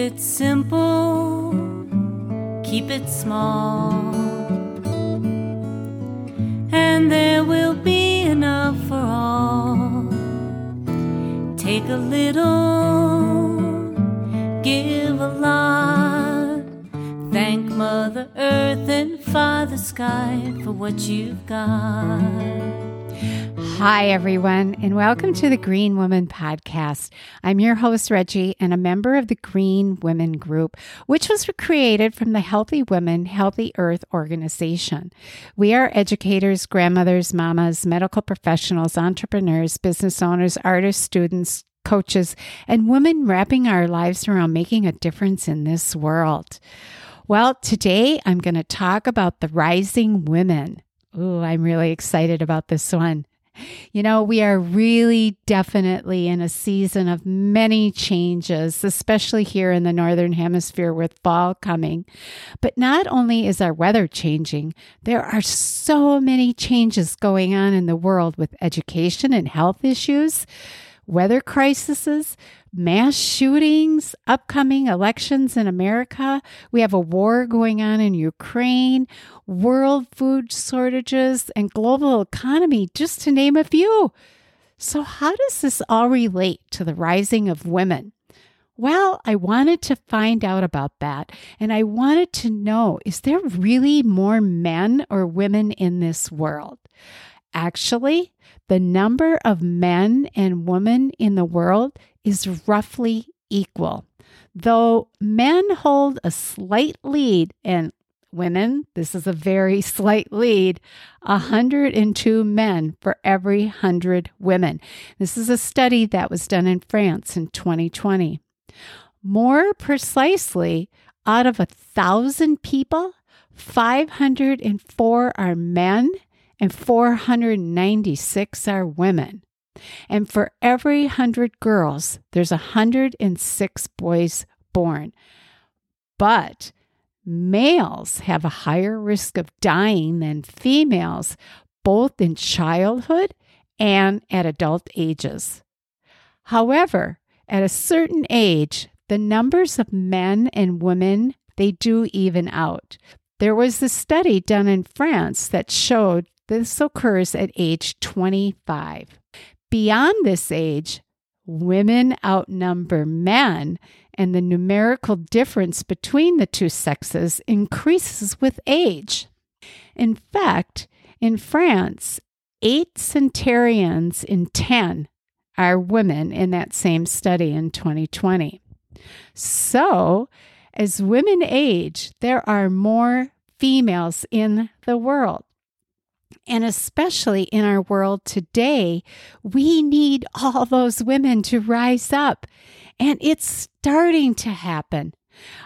it simple, keep it small, and there will be enough for all. Take a little, give a lot. Thank Mother Earth and Father Sky for what you've got. Hi, everyone, and welcome to the Green Woman Podcast. I'm your host, Reggie, and a member of the Green Women Group, which was created from the Healthy Women, Healthy Earth organization. We are educators, grandmothers, mamas, medical professionals, entrepreneurs, business owners, artists, students, coaches, and women wrapping our lives around making a difference in this world. Well, today I'm going to talk about the rising women. Ooh, I'm really excited about this one. You know, we are really definitely in a season of many changes, especially here in the Northern Hemisphere with fall coming. But not only is our weather changing, there are so many changes going on in the world with education and health issues weather crises, mass shootings, upcoming elections in America. We have a war going on in Ukraine, world food shortages, and global economy, just to name a few. So, how does this all relate to the rising of women? Well, I wanted to find out about that. And I wanted to know is there really more men or women in this world? Actually, the number of men and women in the world is roughly equal. Though men hold a slight lead and women, this is a very slight lead, 102 men for every 100 women. This is a study that was done in France in 2020. More precisely, out of a thousand people, 504 are men and 496 are women. And for every 100 girls, there's 106 boys born. But males have a higher risk of dying than females, both in childhood and at adult ages. However, at a certain age, the numbers of men and women they do even out. There was a study done in France that showed this occurs at age 25. Beyond this age, women outnumber men, and the numerical difference between the two sexes increases with age. In fact, in France, eight centenarians in 10 are women in that same study in 2020. So, as women age, there are more females in the world. And especially in our world today, we need all those women to rise up. And it's starting to happen.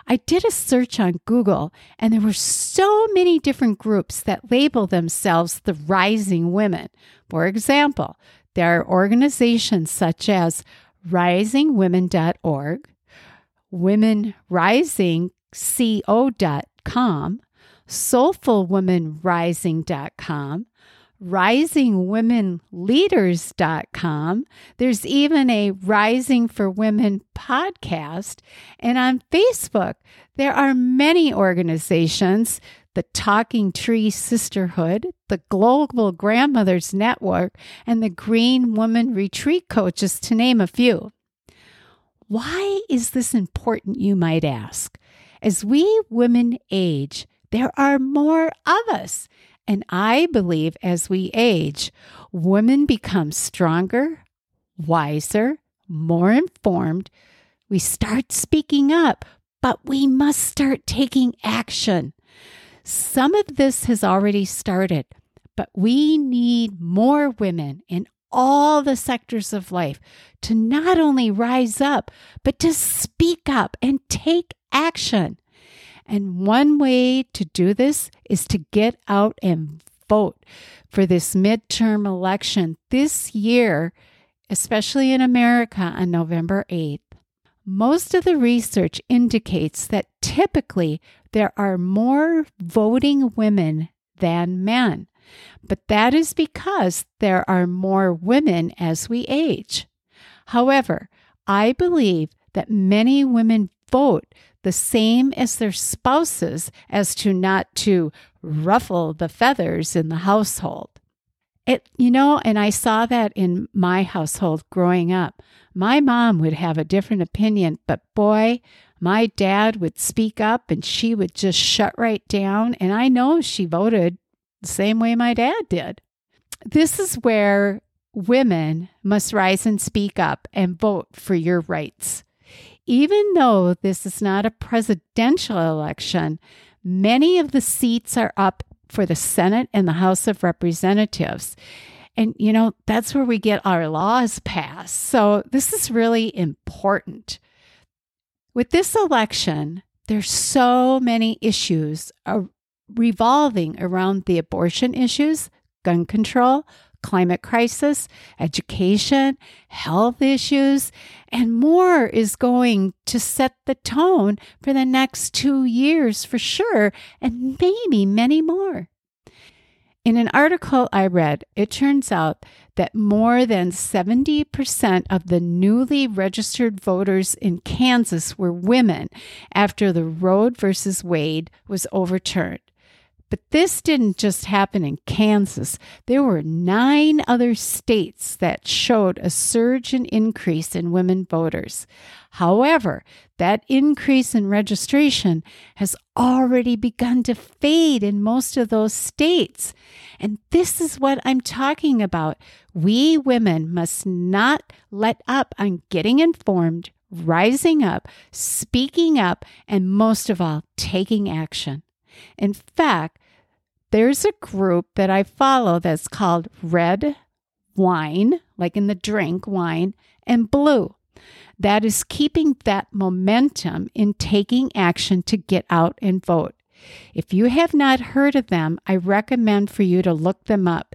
I did a search on Google, and there were so many different groups that label themselves the rising women. For example, there are organizations such as risingwomen.org, womenrisingco.com, soulfulwomenrising.com, risingwomenleaders.com. There's even a Rising for Women podcast. And on Facebook, there are many organizations the Talking Tree Sisterhood, the Global Grandmothers Network, and the Green Woman Retreat Coaches, to name a few. Why is this important, you might ask? As we women age, there are more of us. And I believe as we age, women become stronger, wiser, more informed. We start speaking up, but we must start taking action. Some of this has already started, but we need more women in all the sectors of life to not only rise up, but to speak up and take action. And one way to do this is to get out and vote for this midterm election this year, especially in America on November 8th. Most of the research indicates that typically there are more voting women than men, but that is because there are more women as we age. However, I believe that many women vote the same as their spouses as to not to ruffle the feathers in the household. It, you know, and I saw that in my household growing up. My mom would have a different opinion, but boy, my dad would speak up and she would just shut right down. And I know she voted the same way my dad did. This is where women must rise and speak up and vote for your rights. Even though this is not a presidential election, many of the seats are up for the Senate and the House of Representatives. And, you know, that's where we get our laws passed. So this is really important. With this election, there's so many issues uh, revolving around the abortion issues, gun control, climate crisis, education, health issues, and more is going to set the tone for the next two years for sure, and maybe many more. In an article I read, it turns out that more than 70% of the newly registered voters in Kansas were women after the Roe versus Wade was overturned. But this didn't just happen in Kansas. There were nine other states that showed a surge and increase in women voters. However, that increase in registration has already begun to fade in most of those states. And this is what I'm talking about. We women must not let up on getting informed, rising up, speaking up, and most of all, taking action. In fact, there's a group that I follow that's called Red Wine, like in the drink wine, and Blue. That is keeping that momentum in taking action to get out and vote. If you have not heard of them, I recommend for you to look them up.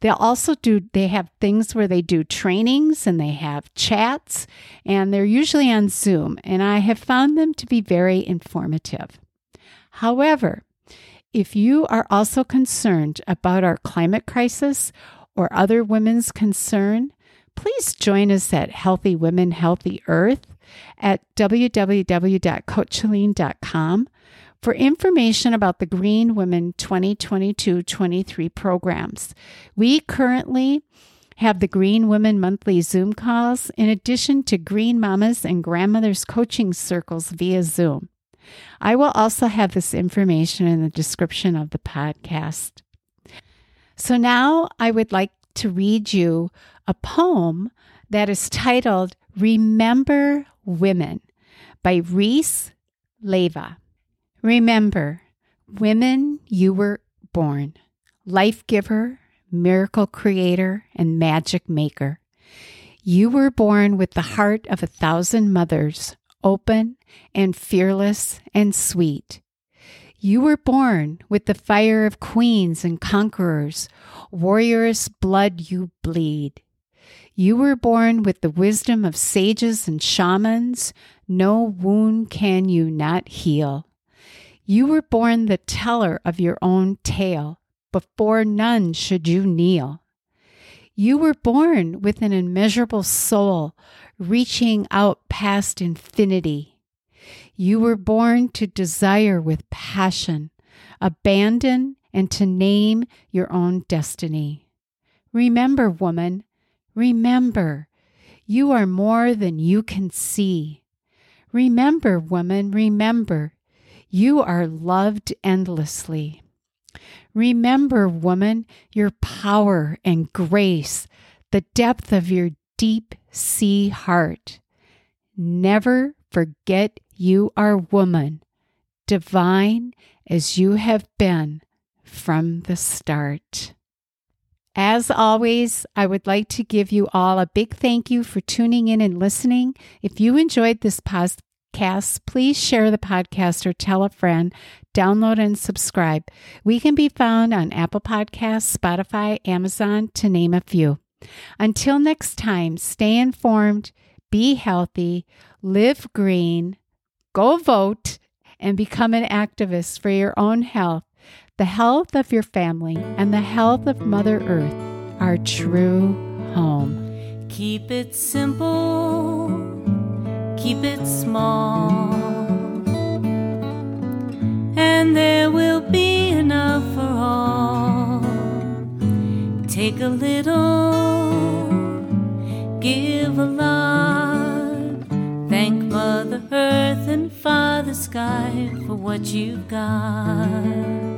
They'll also do, they have things where they do trainings and they have chats, and they're usually on Zoom, and I have found them to be very informative. However, if you are also concerned about our climate crisis or other women's concern, please join us at Healthy Women, Healthy Earth at www.coachaline.com for information about the Green Women 2022 23 programs. We currently have the Green Women Monthly Zoom calls, in addition to Green Mamas and Grandmothers coaching circles via Zoom. I will also have this information in the description of the podcast. So now I would like to read you a poem that is titled Remember Women by Reese Leva. Remember, women, you were born, life giver, miracle creator, and magic maker. You were born with the heart of a thousand mothers, open and fearless and sweet. You were born with the fire of queens and conquerors, warriors' blood you bleed. You were born with the wisdom of sages and shamans, no wound can you not heal. You were born the teller of your own tale, before none should you kneel. You were born with an immeasurable soul, reaching out past infinity. You were born to desire with passion, abandon, and to name your own destiny. Remember, woman, remember, you are more than you can see. Remember, woman, remember, you are loved endlessly. Remember, woman, your power and grace, the depth of your deep sea heart. Never forget you are woman, divine as you have been from the start. As always, I would like to give you all a big thank you for tuning in and listening. If you enjoyed this please share the podcast or tell a friend, download and subscribe. We can be found on Apple Podcasts, Spotify, Amazon, to name a few. Until next time, stay informed, be healthy, live green, go vote, and become an activist for your own health, the health of your family, and the health of Mother Earth, our true home. Keep it simple, keep it small. And there will be enough for all. Take a little, give a lot. Thank Mother Earth and Father Sky for what you've got.